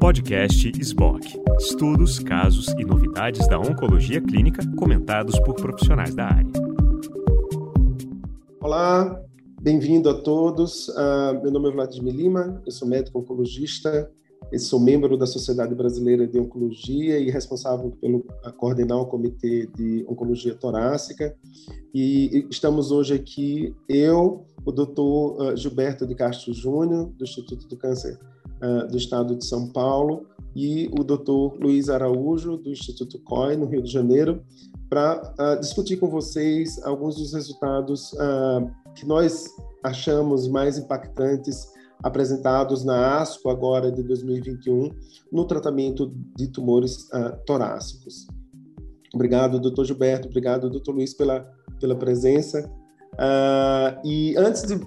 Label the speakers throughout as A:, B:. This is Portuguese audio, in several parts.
A: Podcast SBOC. Estudos, casos e novidades da oncologia clínica comentados por profissionais da área.
B: Olá, bem-vindo a todos. Uh, meu nome é Vladimir Lima, eu sou médico oncologista, sou membro da Sociedade Brasileira de Oncologia e responsável pelo coordenar o Comitê de Oncologia Torácica. E estamos hoje aqui, eu, o doutor uh, Gilberto de Castro Júnior, do Instituto do Câncer uh, do Estado de São Paulo, e o doutor Luiz Araújo, do Instituto COI, no Rio de Janeiro, para uh, discutir com vocês alguns dos resultados que nós achamos mais impactantes apresentados na ASCO agora de 2021 no tratamento de tumores uh, torácicos. Obrigado, doutor Gilberto, obrigado, doutor Luiz, pela, pela presença. e antes de,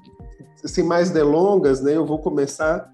B: sem mais delongas, né, eu vou começar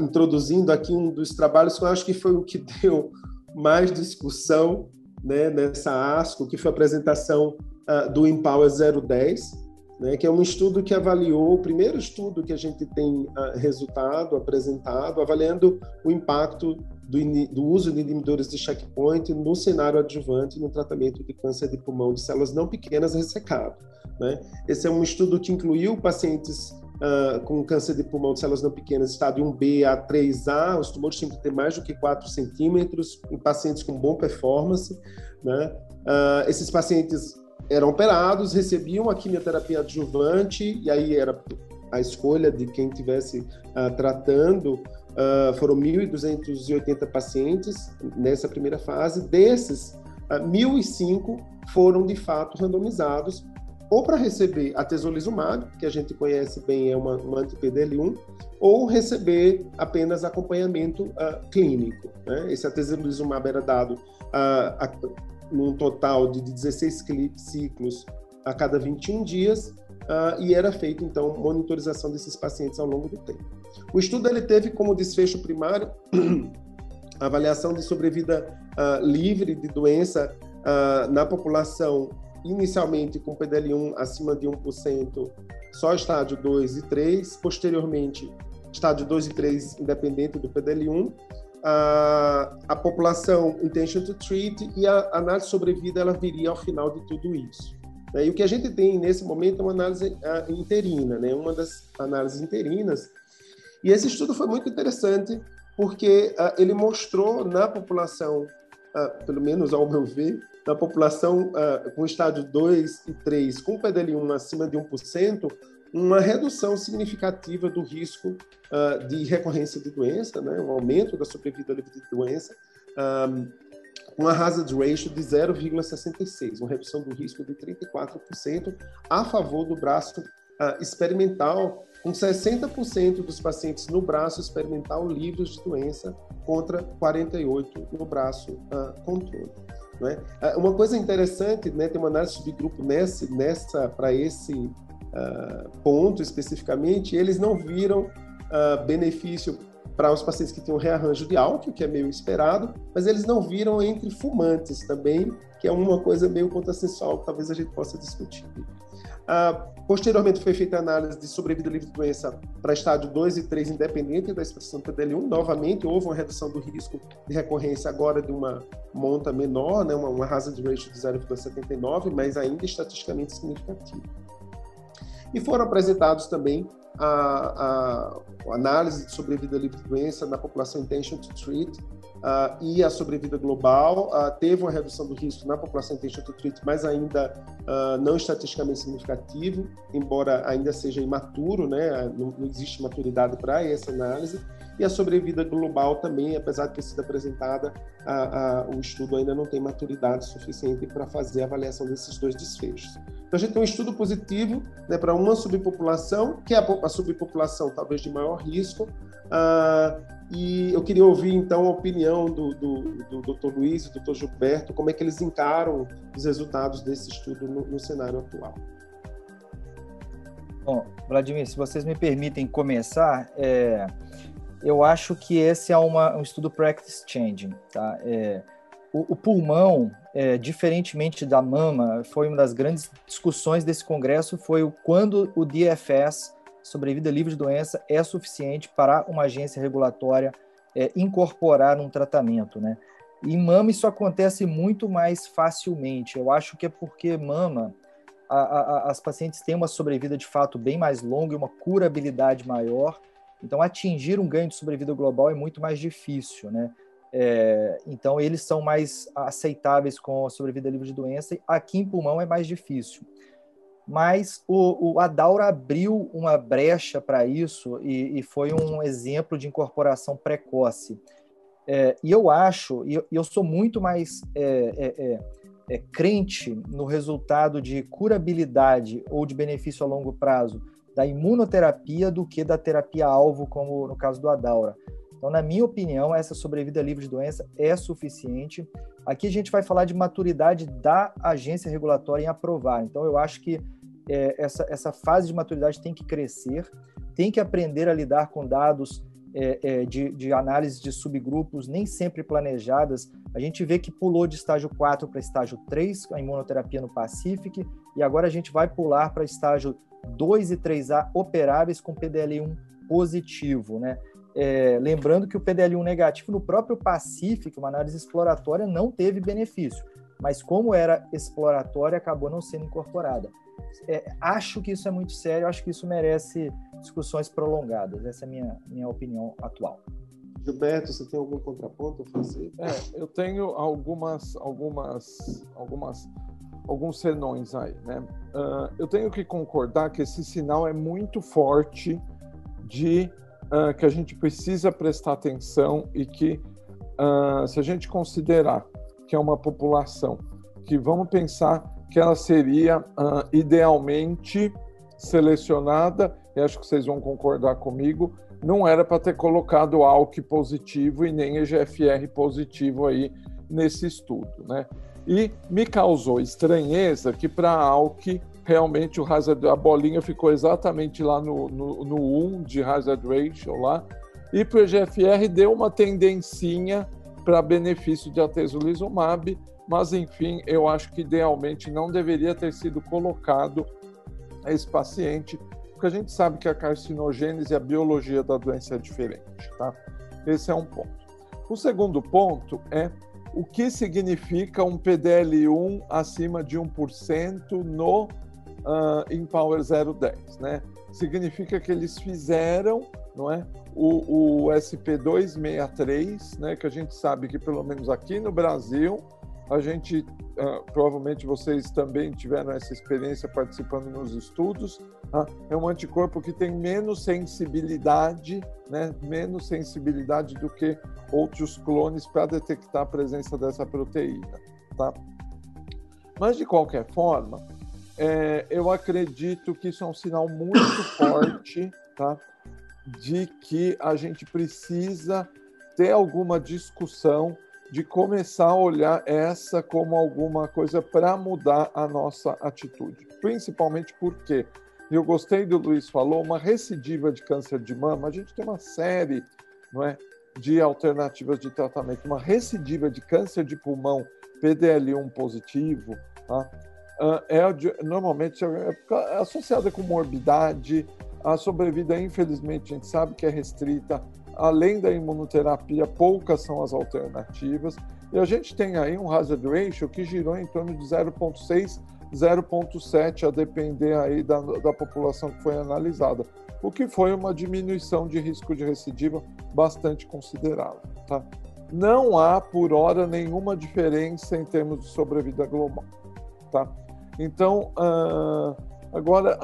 B: introduzindo aqui um dos trabalhos que eu acho que foi o que deu mais discussão né, nessa ASCO, que foi a apresentação uh, do Empower 010, né, que é um estudo que avaliou, o primeiro estudo que a gente tem uh, resultado apresentado, avaliando o impacto do, do, uso de inibidores de checkpoint no cenário adjuvante no tratamento de câncer de pulmão de células não pequenas ressecado. Né? Esse é um estudo que incluiu pacientes uh, com câncer de pulmão de células não pequenas, estádio 1B a 3A, os tumores tinham que ter mais do que 4 centímetros, em pacientes com boa performance. Né? Uh, esses pacientes eram operados, recebiam a quimioterapia adjuvante, e aí era a escolha de quem estivesse uh, tratando. Uh, foram 1.280 pacientes nessa primeira fase. Desses, uh, 1.005 foram de fato randomizados ou para receber a tesolizumab, que a gente conhece bem, é uma, uma anti-PDL1, ou receber apenas acompanhamento uh, clínico. Né? Esse atezolizumab era dado uh, num total de 16 ciclos a cada 21 dias uh, e era feito, então, monitorização desses pacientes ao longo do tempo. O estudo ele teve como desfecho primário a avaliação de sobrevida uh, livre de doença uh, na população inicialmente com PDL1 acima de 1%, só estádio 2 e 3, posteriormente estádio 2 e 3 independente do PDL1, a, a população intention to treat e a análise de sobrevida ela viria ao final de tudo isso. Né? E o que a gente tem nesse momento é uma análise interina, né? uma das análises interinas. E esse estudo foi muito interessante porque ele mostrou na população, pelo menos ao meu ver, na população com estádio 2 e 3, com PDL1 acima de 1%, uma redução significativa do risco uh, de recorrência de doença, né, um aumento da sobrevida livre de doença, um, uma hazard ratio de 0,66, uma redução do risco de 34% a favor do braço uh, experimental, com 60% dos pacientes no braço experimental livres de doença contra 48% no braço uh, controle. Né? Uma coisa interessante, né, tem uma análise de subgrupo nessa, nessa para esse uh, ponto especificamente, eles não viram uh, benefício para os pacientes que tinham rearranjo de álcool, que é meio esperado, mas eles não viram entre fumantes também, que é uma coisa meio contrassensual que talvez a gente possa discutir. Uh, posteriormente foi feita a análise de sobrevida livre de doença para estádio 2 e 3, independente da expressão PDL1. Novamente, houve uma redução do risco de recorrência agora de uma monta menor, né, uma, uma hazard ratio de 0,79, mas ainda estatisticamente significativa. E foram apresentados também a, a, análise de sobrevida livre de doença na população intention to treat, uh, e a sobrevida global. Uh, teve uma redução do risco na população intention to treat, mas ainda uh, não estatisticamente significativo, embora ainda seja imaturo, né? não, não existe maturidade para essa análise. E a sobrevida global também, apesar de ter sido apresentada, a, a, o estudo ainda não tem maturidade suficiente para fazer a avaliação desses dois desfechos. Então, a gente tem um estudo positivo né, para uma subpopulação, que é a, a subpopulação talvez de maior risco, uh, e eu queria ouvir, então, a opinião do, do, do Dr. Luiz e do Dr. Gilberto, como é que eles encaram os resultados desse estudo no, no cenário atual.
C: Bom, Vladimir, se vocês me permitem começar, é, eu acho que esse é uma, um estudo practice changing. Tá? É, o, o, pulmão, é, diferentemente da mama, foi uma das grandes discussões desse congresso, foi o, quando o DFS sobrevida livre de doença é suficiente para uma agência regulatória é, incorporar num tratamento, né? Em mama isso acontece muito mais facilmente. Eu acho que é porque mama a, a, as pacientes têm uma sobrevida de fato bem mais longa e uma curabilidade maior. Então atingir um ganho de sobrevida global é muito mais difícil, né? É, então eles são mais aceitáveis com a sobrevida livre de doença. Aqui em pulmão é mais difícil mas o, o Adaura abriu uma brecha para isso e, e, foi um exemplo de incorporação precoce. É, e eu acho, e eu, eu sou muito mais é, é, é, é, crente no resultado de curabilidade ou de benefício a longo prazo da imunoterapia do que da terapia-alvo, como no caso do Adaura. Então, na minha opinião, essa sobrevida livre de doença é suficiente. Aqui a gente vai falar de maturidade da agência regulatória em aprovar. Então, eu acho que é, essa, essa fase de maturidade tem que crescer, tem que aprender a lidar com dados é, é, de, de, análise de subgrupos nem sempre planejadas. A gente vê que pulou de estágio 4 para estágio 3, a imunoterapia no Pacific, e agora a gente vai pular para estágio 2 e 3A operáveis com PDL1 positivo, né? É, lembrando que o PDL1 negativo no próprio Pacific, uma análise exploratória, não teve benefício, mas como era exploratória, acabou não sendo incorporada é, acho que isso é muito sério, acho que isso merece discussões prolongadas. Essa é a minha, minha opinião atual.
B: Gilberto, você tem algum contraponto a fazer?
D: É, eu tenho algumas, algumas, algumas, alguns senões aí, né? Uh, eu tenho que concordar que esse sinal é muito forte de uh, que a gente precisa prestar atenção e que uh, se a gente considerar que é uma população que vamos pensar que ela seria uh, idealmente selecionada, e acho que vocês vão concordar comigo, não era para ter colocado ALK positivo e nem EGFR positivo aí nesse estudo, né? E me causou estranheza que para ALK realmente o hazard, a bolinha ficou exatamente lá no, no, no 1 de hazard ratio lá, e para o EGFR deu uma tendencinha para benefício de atezolizumab, mas enfim, eu acho que idealmente não deveria ter sido colocado esse paciente, porque a gente sabe que a carcinogênese e a biologia da doença é diferente, tá? Esse é um ponto. O segundo ponto é o que significa um PDL1 acima de 1% no uh, em Power 010, né? Significa que eles fizeram, não é? O, o SP263, né? Que a gente sabe que pelo menos aqui no Brasil a gente, uh, provavelmente vocês também tiveram essa experiência participando nos estudos, uh, é um anticorpo que tem menos sensibilidade, né, menos sensibilidade do que outros clones para detectar a presença dessa proteína. Tá? Mas, de qualquer forma, é, eu acredito que isso é um sinal muito forte tá? de que a gente precisa ter alguma discussão de começar a olhar essa como alguma coisa para mudar a nossa atitude. Principalmente porque, eu gostei do Luiz falou, uma recidiva de câncer de mama, a gente tem uma série não é, de alternativas de tratamento. Uma recidiva de câncer de pulmão PDL1 positivo, tá? Ah, é normalmente é associada com morbidade, a sobrevida, infelizmente, a gente sabe que é restrita além da imunoterapia, poucas são as alternativas. E a gente tem aí um hazard ratio que girou em torno de 0,6, 0,7, a depender aí da, da população que foi analisada, o que foi uma diminuição de risco de recidiva bastante considerável. Tá? Não há, por hora, nenhuma diferença em termos de sobrevida global. Tá? Então, uh, Agora,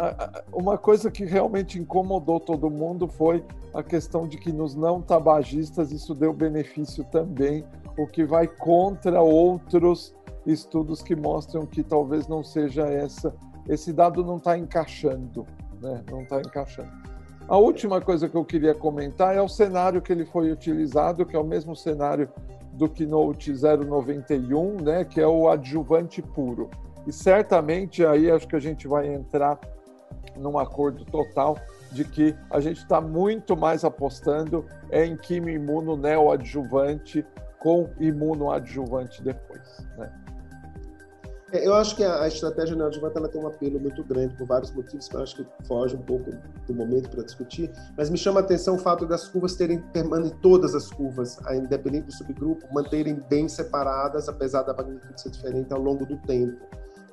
D: uma coisa que realmente incomodou todo mundo foi a questão de que nos não tabagistas isso deu benefício também, o que vai contra outros estudos que mostram que talvez não seja essa. Esse dado não está encaixando, né? Não está encaixando. A última coisa que eu queria comentar é o cenário que ele foi utilizado, que é o mesmo cenário do Keynote 091, né? Que é o adjuvante puro. E certamente aí acho que a gente vai entrar num acordo total de que a gente está muito mais apostando em quimio-imuno neoadjuvante com imunoadjuvante depois. Né?
B: É, eu acho que a, estratégia neoadjuvante ela tem um apelo muito grande por vários motivos que eu acho que foge um pouco do momento para discutir, mas me chama a atenção o fato das curvas terem permanecido todas as curvas, independente do subgrupo, manterem bem separadas, apesar da magnitude ser diferente ao longo do tempo.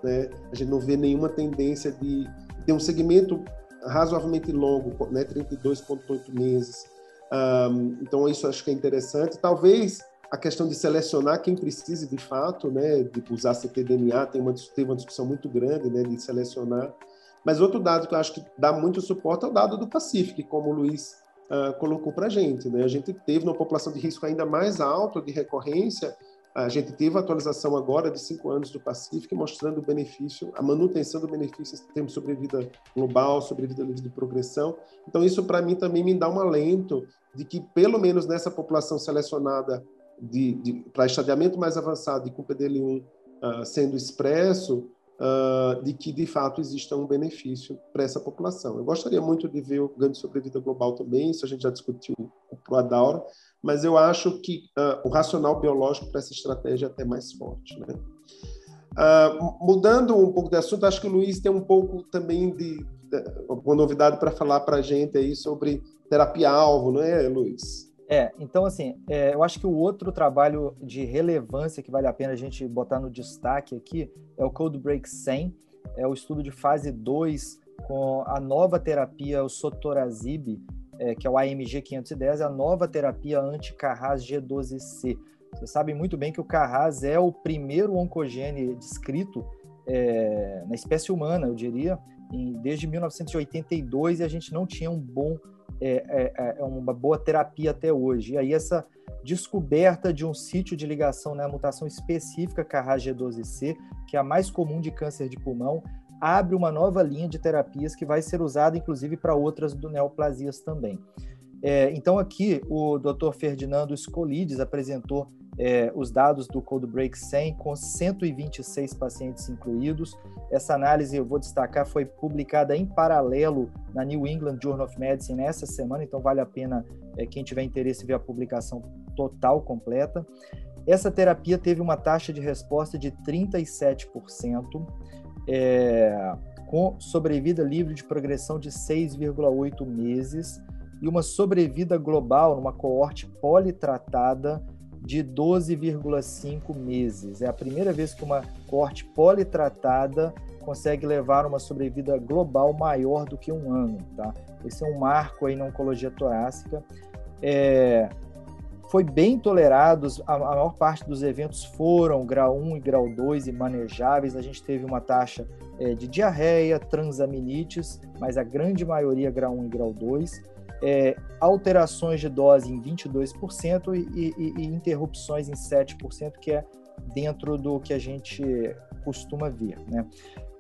B: Né? A gente não vê nenhuma tendência de ter um segmento razoavelmente longo, né? 32,8 meses. Um, então, isso acho que é interessante. Talvez a questão de selecionar quem precise de fato, né, de usar ctDNA, tem uma, teve uma discussão muito grande né, de selecionar. Mas outro dado que eu acho que dá muito suporte é o dado do Pacific, como o Luiz uh, colocou para a gente. Né? A gente teve uma população de risco ainda mais alta de recorrência, a gente teve a atualização agora de cinco anos do Pacífico, mostrando o benefício, a manutenção do benefício em termos de sobrevida global, sobrevida livre de progressão. Então, isso para mim também me dá um alento de que, pelo menos nessa população selecionada de, de para estadiamento mais avançado e com PDL1 uh, ah, sendo expresso, uh, de que de fato exista um benefício para essa população. Eu gostaria muito de ver o ganho de sobrevida global também, isso a gente já discutiu com o Adaura, mas eu acho que uh, o racional biológico para essa estratégia é até mais forte. Né? Uh, mudando um pouco de assunto, acho que o Luiz tem um pouco também de, de uma novidade para falar para a gente aí sobre terapia-alvo, não é, Luiz?
C: É, então assim, é, eu acho que o outro trabalho de relevância que vale a pena a gente botar no destaque aqui é o Codebreak 100, é o estudo de fase 2 com a nova terapia, o sotorazib, é, que é o AMG 510, a nova terapia anti-Carras G12C. Você sabe muito bem que o Carras é o primeiro oncogene descrito é, na espécie humana, eu diria, em, desde 1982, e a gente não tinha um bom, é, é, é, uma boa terapia até hoje. E aí essa descoberta de um sítio de ligação na né, mutação específica Carras G12C, que é a mais comum de câncer de pulmão, abre uma nova linha de terapias que vai ser usada, inclusive, para outras do neoplasias também. É, então, aqui, o Dr. Ferdinando Scolides apresentou é, os dados do Codebreak 100 com 126 pacientes incluídos. Essa análise, eu vou destacar, foi publicada em paralelo na New England Journal of Medicine nessa semana, então vale a pena é, quem tiver interesse ver a publicação total, completa. Essa terapia teve uma taxa de resposta de 37%, é, com sobrevida livre de progressão de 6,8 meses e uma sobrevida global numa coorte politratada de 12,5 meses. É a primeira vez que uma coorte politratada consegue levar uma sobrevida global maior do que um ano, tá? Esse é um marco aí na oncologia torácica. É, foi bem tolerado, a, maior parte dos eventos foram grau 1 e grau 2 e manejáveis. A gente teve uma taxa é, de diarreia, transaminites, mas a grande maioria grau 1 e grau 2. É, alterações de dose em 22% e, e, e interrupções em 7%, que é dentro do que a gente costuma ver. Né?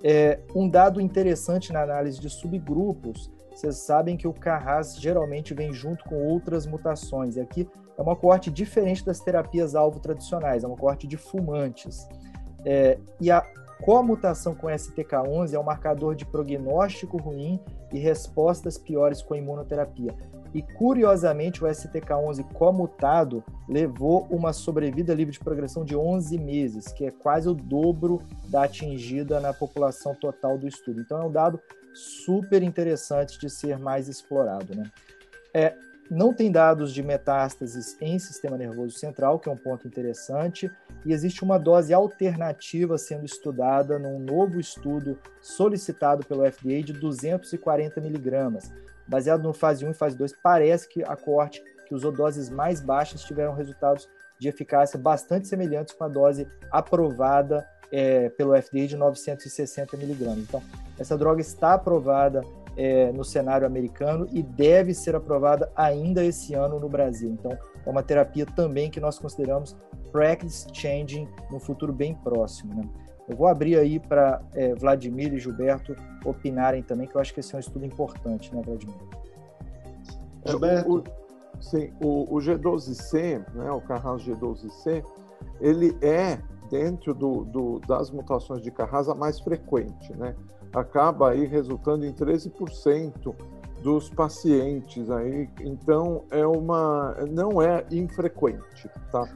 C: É, um dado interessante na análise de subgrupos, vocês sabem que o Carras geralmente vem junto com outras mutações, e aqui é uma coorte diferente das terapias-alvo tradicionais, é uma coorte de fumantes. É, e a comutação com STK11 é um marcador de prognóstico ruim e respostas piores com a imunoterapia. E curiosamente, o STK11 comutado levou uma sobrevida livre de progressão de 11 meses, que é quase o dobro da atingida na população total do estudo. Então, é um dado super interessante de ser mais explorado. Né? É, não tem dados de metástases em sistema nervoso central, que é um ponto interessante, e existe uma dose alternativa sendo estudada num novo estudo solicitado pelo FDA de 240 miligramas. Baseado no fase 1 e fase 2, parece que a coorte que usou doses mais baixas tiveram resultados de eficácia bastante semelhantes com a dose aprovada é, pelo FDA de 960 miligramas. Então, essa droga está aprovada é, no cenário americano e deve ser aprovada ainda esse ano no Brasil. Então, é uma terapia também que nós consideramos practice changing no futuro bem próximo. Né? Eu vou abrir aí para é, Vladimir e Gilberto opinarem também, que eu acho que esse é um estudo importante, né, Vladimir?
D: Gilberto? O, sim, o, o G12C, né, o Carras G12C, ele é, dentro do, do, das mutações de Carras, a mais frequente, né? Acaba aí resultando em 13% dos pacientes aí, então é uma não é infrequente, tá?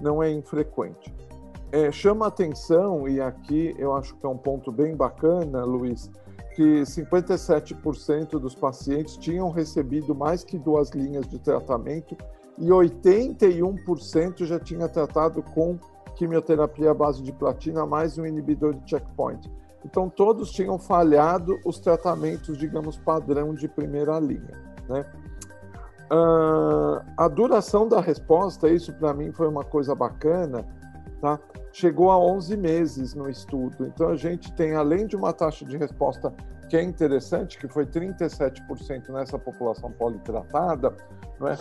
D: Não é infrequente. é, chama atenção, e aqui eu acho que é um ponto bem bacana, Luiz, que 57% dos pacientes tinham recebido mais que duas linhas de tratamento e 81% já tinha tratado com quimioterapia à base de platina mais um inibidor de checkpoint. Então, todos tinham falhado os tratamentos, digamos, padrão de primeira linha. Né? Uh, a duração da resposta, isso para mim foi uma coisa bacana, tá? chegou a 11 meses no estudo. Então, a gente tem, além de uma taxa de resposta que é interessante, que foi 37% nessa população politratada, não é?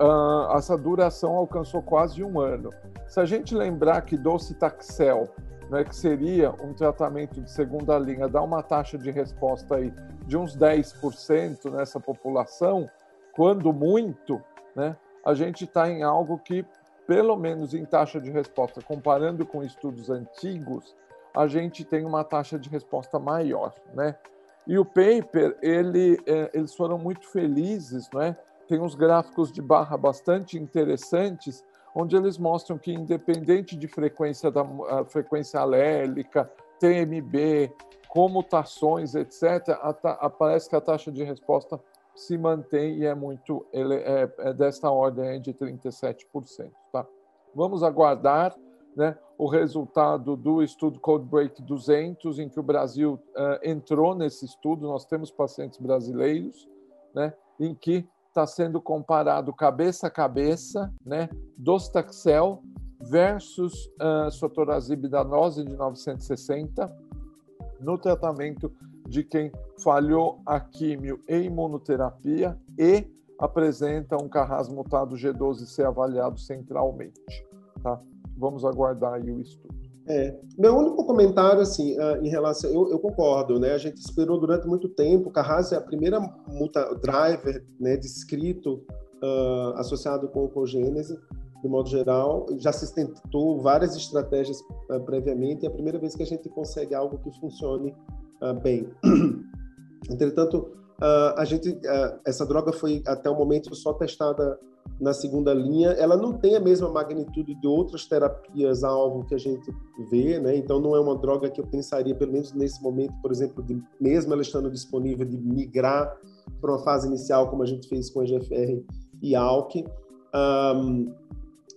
D: Uh, essa duração alcançou quase um ano. Se a gente lembrar que docetaxel, né, que seria um tratamento de segunda linha, dá uma taxa de resposta aí de uns 10% nessa população, quando muito, né, a gente está em algo que, pelo menos em taxa de resposta, comparando com estudos antigos, a gente tem uma taxa de resposta maior, né? E o paper, ele, é, eles foram muito felizes, não é? Tem uns gráficos de barra bastante interessantes, onde eles mostram que, independente de frequência da frequência alélica, TMB, comutações, etc., a, que a taxa de resposta se mantém e é muito ele, é, é desta ordem de 37%. Tá? Vamos aguardar né, o resultado do estudo Codebreak 200, em que o Brasil uh, entrou nesse estudo. Nós temos pacientes brasileiros, né, em que está sendo comparado cabeça a cabeça, né, docetaxel versus uh, sotorazib danose de 960 no tratamento de quem falhou a químio e imunoterapia e apresenta um carras mutado G12C avaliado centralmente. Tá? Vamos aguardar aí o estudo.
B: É, meu único comentário, assim, uh, em relação, eu, eu, concordo, né? A gente esperou durante muito tempo. Carras é a primeira multa driver, né, descrito uh, associado com o cogênese, de modo geral. Já se tentou várias estratégias uh, previamente. É a primeira vez que a gente consegue algo que funcione bem. Entretanto, a gente, essa droga foi até o momento só testada na segunda linha, ela não tem a mesma magnitude de outras terapias alvo que a gente vê, né? Então não é uma droga que eu pensaria, pelo menos nesse momento, por exemplo, de mesmo ela estando disponível, de migrar para uma fase inicial como a gente fez com a GFR e ALK. Um,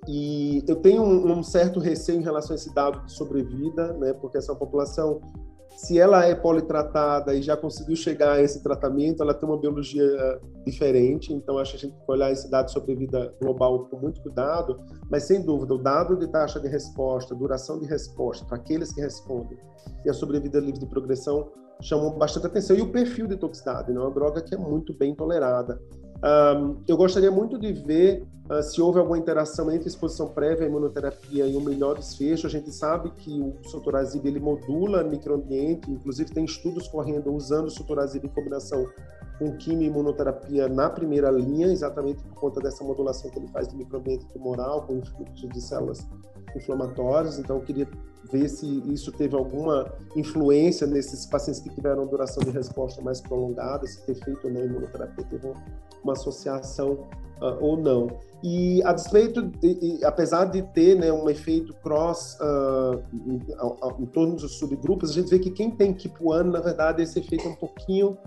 B: e eu tenho um, um, certo receio em relação a esse dado de sobrevida, né? Porque essa população se ela é politratada e já conseguiu chegar a esse tratamento, ela tem uma biologia eh, diferente, então acho que a gente tem que olhar esse dado sobre vida global com muito cuidado, mas sem dúvida, o dado de taxa de resposta, duração de resposta para aqueles que respondem e a sobrevida livre de progressão chamam bastante atenção. E o perfil de toxicidade, né? é uma droga que é muito bem tolerada. Um, eu gostaria muito de ver uh, se houve alguma interação entre exposição prévia à imunoterapia e um melhor desfecho. A gente sabe que o sotorazib ele modula microambiente, inclusive tem estudos correndo usando o sotorazib em combinação com quimio-imunoterapia na primeira linha, exatamente por conta dessa modulação que ele faz do microambiente tumoral, com influxo de células inflamatórias. Então, eu queria ver se isso teve alguma influência nesses pacientes que tiveram duração de resposta mais prolongada, se ter feito ou não imunoterapia teve uma associação uh, ou não. E a despeito, de, apesar de ter né, um efeito cross uh, em, em, torno dos subgrupos, a gente vê que quem tem KIP1, na verdade, esse efeito é um pouquinho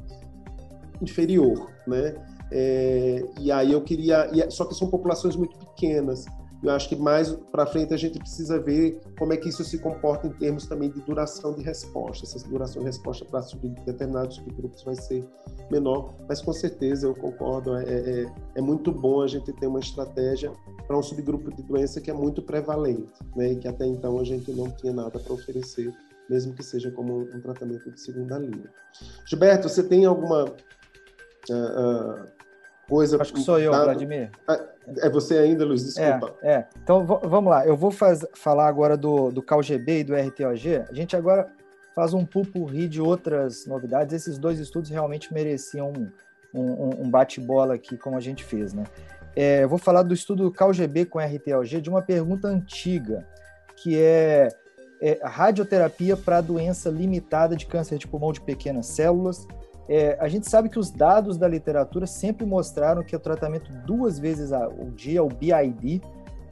B: inferior, né? É, e aí eu queria, só que são populações muito pequenas. Eu acho que mais para frente a gente precisa ver como é que isso se comporta em termos também de duração de resposta. Essa duração de resposta para determinados subgrupos vai ser menor, mas com certeza eu concordo, é, é, é muito bom a gente ter uma estratégia para um subgrupo de doença que é muito prevalente, né, e que até então a gente não tinha nada para oferecer, mesmo que seja como um tratamento de segunda linha. Gilberto, você tem alguma uh, uh, coisa...
C: Acho que sou eu, Vladimir.
B: Ah, é você ainda, Luiz, desculpa.
C: É, é. então vamos lá, eu vou faz, falar agora do, do CalGB e do RTOG. A gente agora faz um pupurri de outras novidades. Esses dois estudos realmente mereciam um, um, um bate-bola aqui, como a gente fez, né? É, eu vou falar do estudo CalGB com RTOG de uma pergunta antiga, que é, é radioterapia para doença limitada de câncer de pulmão de pequenas células é, a gente sabe que os dados da literatura sempre mostraram que o tratamento duas vezes ao dia, o BID,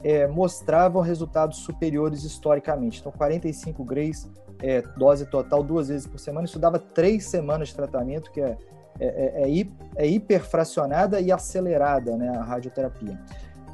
C: é, mostravam resultados superiores historicamente. Então, 45 grays, é, dose total duas vezes por semana, isso dava três semanas de tratamento, que é, é, é, é, é hiperfracionada e acelerada né, a radioterapia.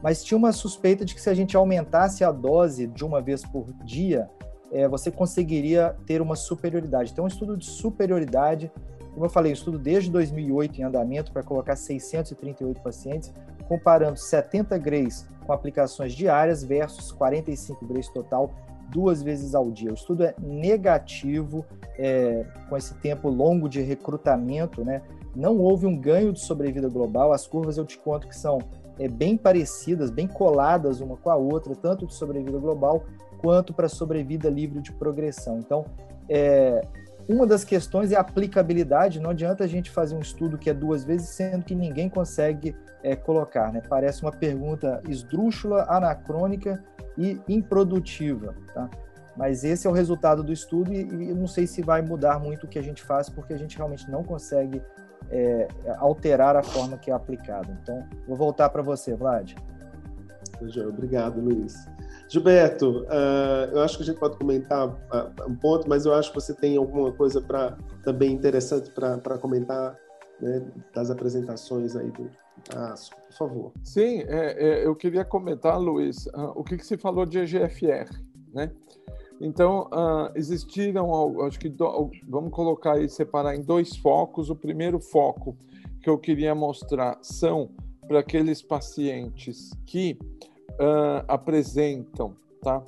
C: Mas tinha uma suspeita de que se a gente aumentasse a dose de uma vez por dia, é, você conseguiria ter uma superioridade. Então, um estudo de superioridade, como eu falei, um estudo desde 2008 em andamento para colocar 638 pacientes, comparando 70 grays com aplicações diárias versus 45 grays total duas vezes ao dia. O estudo é negativo é, com esse tempo longo de recrutamento, né? Não houve um ganho de sobrevida global. As curvas eu te conto que são é, bem parecidas, bem coladas uma com a outra, tanto de sobrevida global quanto para sobrevida livre de progressão. Então, é, uma das questões é a aplicabilidade. Não adianta a gente fazer um estudo que é duas vezes, sendo que ninguém consegue é, colocar. Né? Parece uma pergunta esdrúxula, anacrônica e improdutiva. Tá? Mas esse é o resultado do estudo e, eu não sei se vai mudar muito o que a gente faz, porque a gente realmente não consegue é, alterar a forma que é aplicada. Então, vou voltar para você, Vlad.
B: Obrigado, Luiz. Gilberto, uh, eu acho que a gente pode comentar uh, um ponto, mas eu acho que você tem alguma coisa para também interessante para comentar né, das apresentações aí do ASCO, por favor.
D: Sim, é, é, eu queria comentar, Luiz, uh, o que, que se falou de EGFR, né? Então, existiram, acho que do, vamos colocar aí, separar em dois focos. O primeiro foco que eu queria mostrar são para aqueles pacientes que uh, apresentam tá?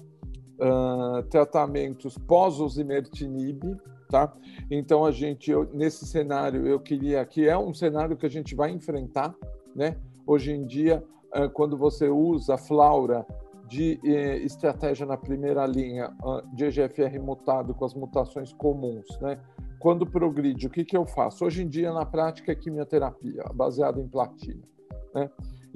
D: Uh, tratamentos pós-osimertinib, tá? Então a gente eu, nesse cenário eu queria que é um cenário que a gente vai enfrentar, né? Hoje em dia, uh, quando você usa flaura de eh, estratégia na primeira linha uh, de EGFR mutado com as mutações comuns, né? Quando progride, o que que eu faço? Hoje em dia na prática é quimioterapia baseada em platina, né?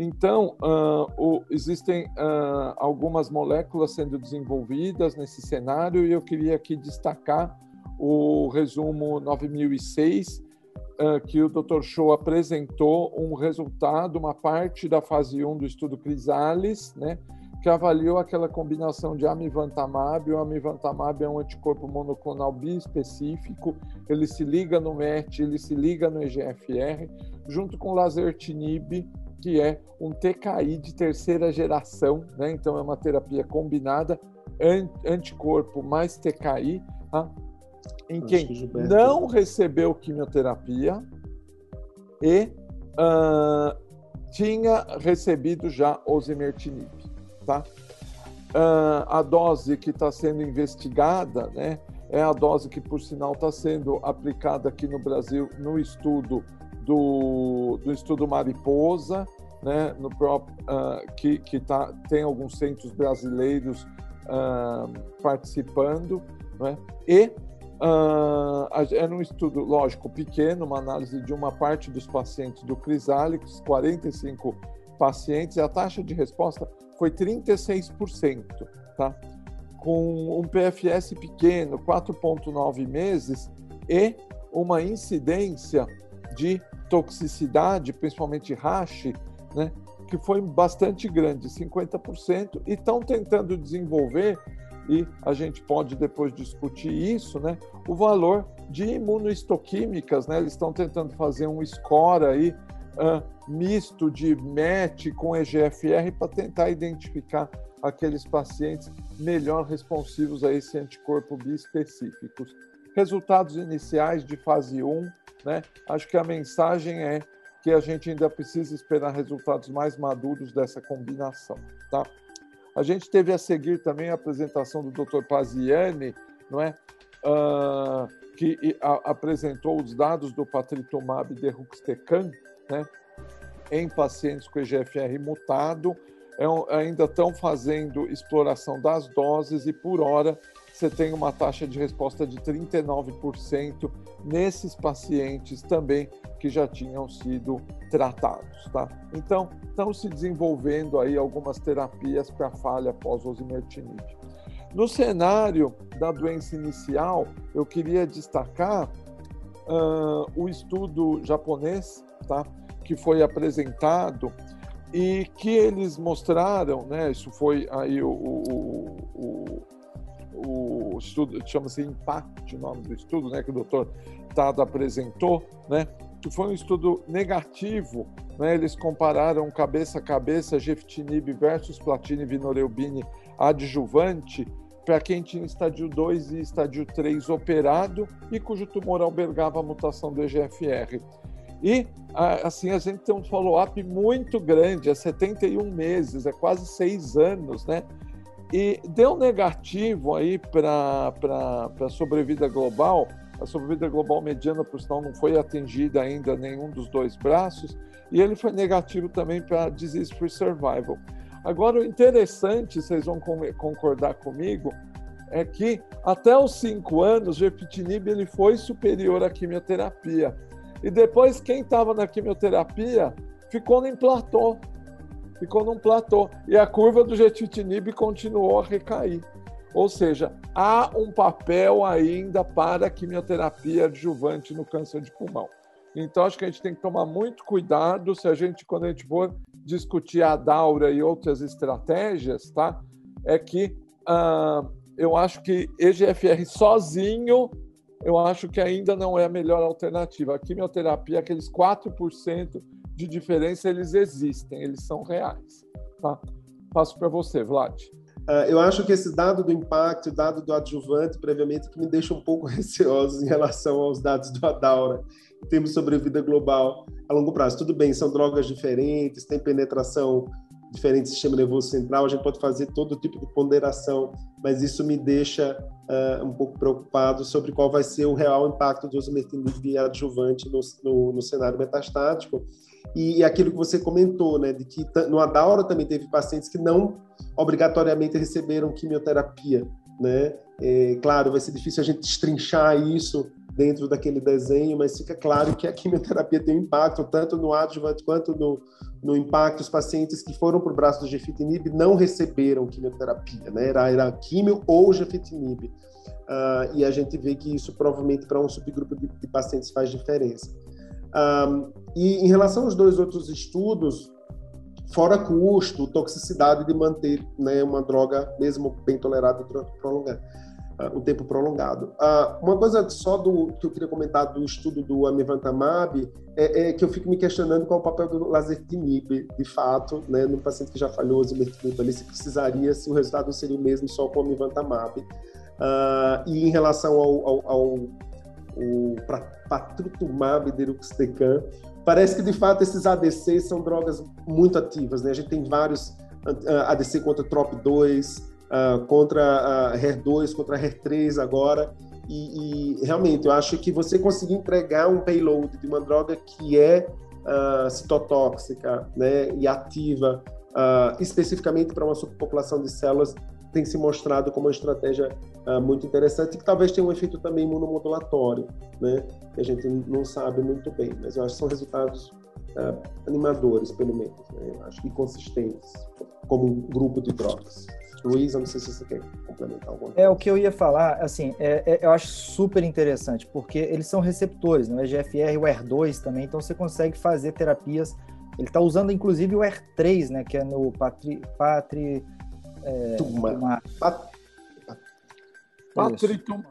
D: Então, uh, o, existem uh, algumas moléculas sendo desenvolvidas nesse cenário e eu queria aqui destacar o resumo 9006, uh, que o Dr. Show apresentou um resultado, uma parte da fase 1 do estudo Crisalis, né, que avaliou aquela combinação de amivantamab. O amivantamab é um anticorpo monoclonal biespecífico, ele se liga no MET, ele se liga no EGFR, junto com lazertinib, que é um TKI de terceira geração, né? então é uma terapia combinada, anticorpo mais TKI, tá? em quem que não recebeu quimioterapia e uh, tinha recebido já osimertinib. Tá? Uh, a dose que está sendo investigada né, é a dose que, por sinal, está sendo aplicada aqui no Brasil no estudo do, do estudo Mariposa, né, no próprio, uh, que, que tá, tem alguns centros brasileiros uh, participando, né, e uh, era um estudo, lógico, pequeno, uma análise de uma parte dos pacientes do Crisalix, 45 pacientes, e a taxa de resposta foi 36%, tá? com um PFS pequeno, 4,9 meses, e uma incidência de toxicidade, principalmente rash, né, que foi bastante grande, 50%, e estão tentando desenvolver, e a gente pode depois discutir isso, né, o valor de imunohistoquímicas, né, eles estão tentando fazer um score aí, uh, misto de MET com EGFR para tentar identificar aqueles pacientes melhor responsivos a esse anticorpo biespecíficos. Resultados iniciais de fase 1, né? Acho que a mensagem é que a gente ainda precisa esperar resultados mais maduros dessa combinação, tá? A gente teve a seguir também a apresentação do Dr. Paziani, não é? Uh, que a, apresentou os dados do patritumab deruxtecan, né? Em pacientes com EGFR mutado, é, ainda estão fazendo exploração das doses e por hora você tem uma taxa de resposta de 39% nesses pacientes também que já tinham sido tratados, tá? Então, estão se desenvolvendo aí algumas terapias para falha pós-osimertinib. No cenário da doença inicial, eu queria destacar uh, o estudo japonês, tá? Que foi apresentado e que eles mostraram, né? Isso foi aí o, o, o, o estudo, chama-se Impact, o nome do estudo, né? Que o doutor Tado apresentou, né? Que foi um estudo negativo, né? Eles compararam cabeça a cabeça Geftinib versus Platine Vinoreubine adjuvante para quem tinha estádio 2 e estádio 3 operado e cujo tumor albergava a mutação do EGFR. E assim a gente tem um follow-up muito grande, é 71 meses, é quase seis anos, né? E deu negativo aí para a sobrevida global. A sobrevida global mediana, por sinal, não foi atingida ainda nenhum dos dois braços. E ele foi negativo também para disease free survival. Agora, o interessante, vocês vão concordar comigo, é que até os cinco anos, o gefitinib ele foi superior à quimioterapia. E depois, quem estava na quimioterapia ficou em platô. Ficou num platô. E a curva do getitinib continuou a recair. Ou seja, há um papel ainda para a quimioterapia adjuvante no câncer de pulmão. Então, acho que a gente tem que tomar muito cuidado se a gente, quando a gente for discutir a Daura e outras estratégias, tá? É que uh, eu acho que EGFR sozinho eu acho que ainda não é a melhor alternativa. A quimioterapia, aqueles 4% de diferença, eles existem, eles são reais. Tá? Passo para você, Vlad.
B: Uh, eu acho que esse dado do impacto, o dado do adjuvante, previamente, que me deixa um pouco receoso em relação aos dados do Adaura, em termos de sobrevida global a longo prazo. Tudo bem, são drogas diferentes, tem penetração diferente do sistema nervoso central, a gente pode fazer todo tipo de ponderação, mas isso me deixa uh, um pouco preocupado sobre qual vai ser o real impacto do osimertinib adjuvante no, no, no, cenário metastático. E, aquilo que você comentou, né, de que no Adaura também teve pacientes que não obrigatoriamente receberam quimioterapia, né? É, claro, vai ser difícil a gente destrinchar isso dentro daquele desenho, mas fica claro que a quimioterapia tem um impacto tanto no adjuvante quanto no, no impacto. Os pacientes que foram para o braço do gefitinib não receberam quimioterapia, né? Era, era quimio ou gefitinib. Uh, e a gente vê que isso provavelmente para um subgrupo de, de, pacientes faz diferença. Um, e em relação aos dois outros estudos, fora custo, toxicidade de manter né, uma droga mesmo bem tolerada durante prolongado uh, um tempo prolongado. Uh, uma coisa só do que eu queria comentar do estudo do amivantamab é, é, que eu fico me questionando qual é o papel do lazertinib, de fato, né, no paciente que já falhou o ali se precisaria, se o resultado seria o mesmo só com o amivantamab. Uh, e em relação ao, ao, ao, ao patritumab deruxtecan, parece que de fato esses ADCs são drogas muito ativas, né? A gente tem vários ADC contra TROP2, uh, contra a HER2, contra a HER3 agora. E, e, realmente, eu acho que você conseguir entregar um payload de uma droga que é uh, citotóxica né, e ativa, uh, especificamente para uma subpopulação de células, tem se mostrado como uma estratégia uh, muito interessante, que talvez tenha um efeito também imunomodulatório, né, que a gente não sabe muito bem, mas eu acho que são resultados uh, animadores, pelo menos, né, acho que consistentes, como um grupo de drogas. Luiz, eu não sei se você quer complementar alguma coisa.
C: É, o que eu ia falar, assim, é, é, eu acho super interessante, porque eles são receptores, né? o EGFR o ER2 também, então você consegue fazer terapias. Ele está usando, inclusive, o ER3, né? Que é no Patri... Patri
B: é, Tuma. Pat...
C: Patritumab.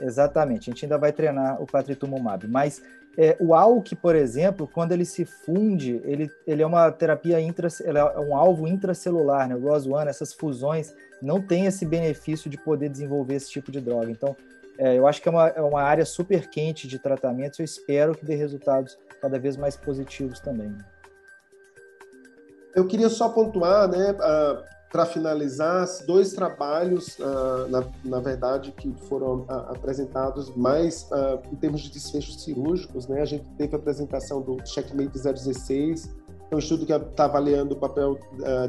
C: Exatamente, a gente ainda vai treinar o patritumumab, mas é, o ALK, por exemplo, quando ele se funde, ele, ele é uma terapia intra, é um alvo intracelular, né? O ROS1, essas fusões não tem esse benefício de poder desenvolver esse tipo de droga. Então, é, eu acho que é uma, é uma área super quente de tratamento. Eu espero que dê resultados cada vez mais positivos também.
B: Eu queria só pontuar, né, para finalizar, dois trabalhos, uh, na, na, verdade, que foram uh, apresentados mais uh, em termos de desfechos cirúrgicos. Né? A gente teve a apresentação do Checkmate 016, é um estudo que está avaliando o papel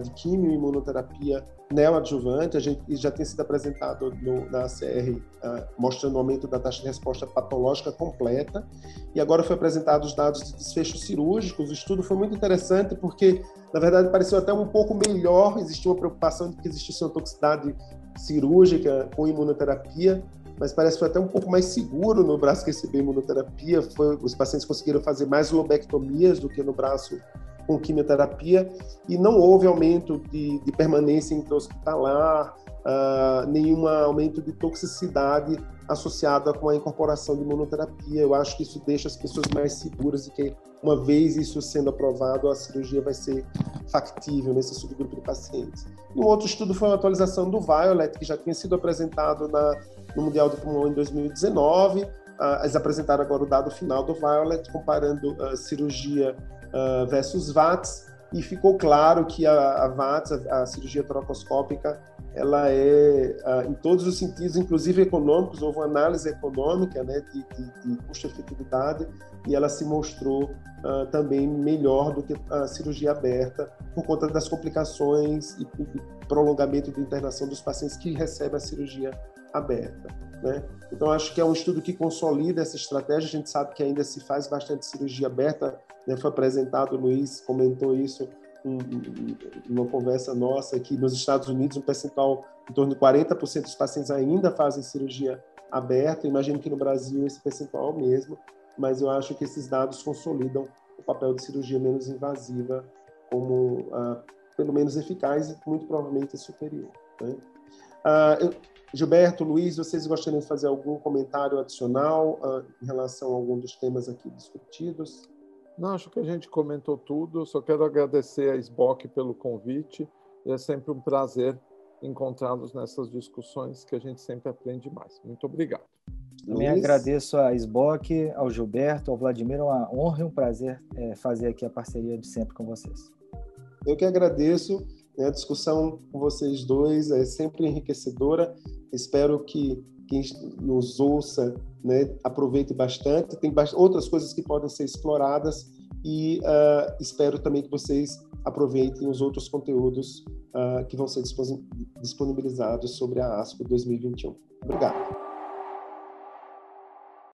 B: de quimio e imunoterapia neoadjuvante. A gente já tem sido apresentado no, na CR, mostrando o aumento da taxa de resposta patológica completa. E agora foi apresentado os dados de desfechos cirúrgicos. O estudo foi muito interessante porque na verdade, pareceu até um pouco melhor. Existia uma preocupação de que existisse uma toxicidade cirúrgica com imunoterapia, mas parece que foi até um pouco mais seguro no braço que recebeu imunoterapia. Foi, os pacientes conseguiram fazer mais lobectomias do que no braço com quimioterapia e não houve aumento de, de permanência intra-hospitalar, uh, nenhum aumento de toxicidade associada com a incorporação de imunoterapia. Eu acho que isso deixa as pessoas mais seguras de que, uma vez isso sendo aprovado, a cirurgia vai ser factível nesse subgrupo de pacientes. E um outro estudo foi a atualização do Violet, que já tinha sido apresentado na, no Mundial de Pulmão em 2019. Uh, ah, eles apresentaram agora o dado final do Violet, comparando uh, cirurgia uh, versus VATS, e ficou claro que a, a VATS, a, a cirurgia trocoscópica, ela é, uh, em todos os sentidos, inclusive econômicos, houve uma análise econômica né, de, de, de custo-efetividade e ela se mostrou uh, também melhor do que a cirurgia aberta por conta das complicações e, e prolongamento de internação dos pacientes que recebem a cirurgia aberta. Né? Então, acho que é um estudo que consolida essa estratégia. A gente sabe que ainda se faz bastante cirurgia aberta. Né? Foi apresentado, o Luiz comentou isso uma conversa nossa que nos Estados Unidos um percentual em torno de 40% dos pacientes ainda fazem cirurgia aberta. Imagino que no Brasil esse percentual é o mesmo, mas eu acho que esses dados consolidam o papel de cirurgia menos invasiva como ah, pelo menos eficaz e muito provavelmente superior. Né? Ah, eu, Gilberto, Luiz, vocês gostariam de fazer algum comentário adicional ah, em relação a algum dos temas aqui discutidos?
D: Não, acho que a gente comentou tudo. Só quero agradecer a SBOC pelo convite. E é sempre um prazer encontrá-los nessas discussões que a gente sempre aprende mais. Muito obrigado.
C: Também Luiz. agradeço a SBOC, ao Gilberto, ao Vladimir. É uma honra e um prazer é, fazer aqui a parceria de sempre com vocês.
B: Eu que agradeço. Né, a discussão com vocês dois é sempre enriquecedora. Espero que nos ouça né, aproveite bastante. Tem outras coisas que podem ser exploradas e uh, espero também que vocês aproveitem os outros conteúdos uh, que vão ser disponibilizados sobre a ASCO 2021. Obrigado.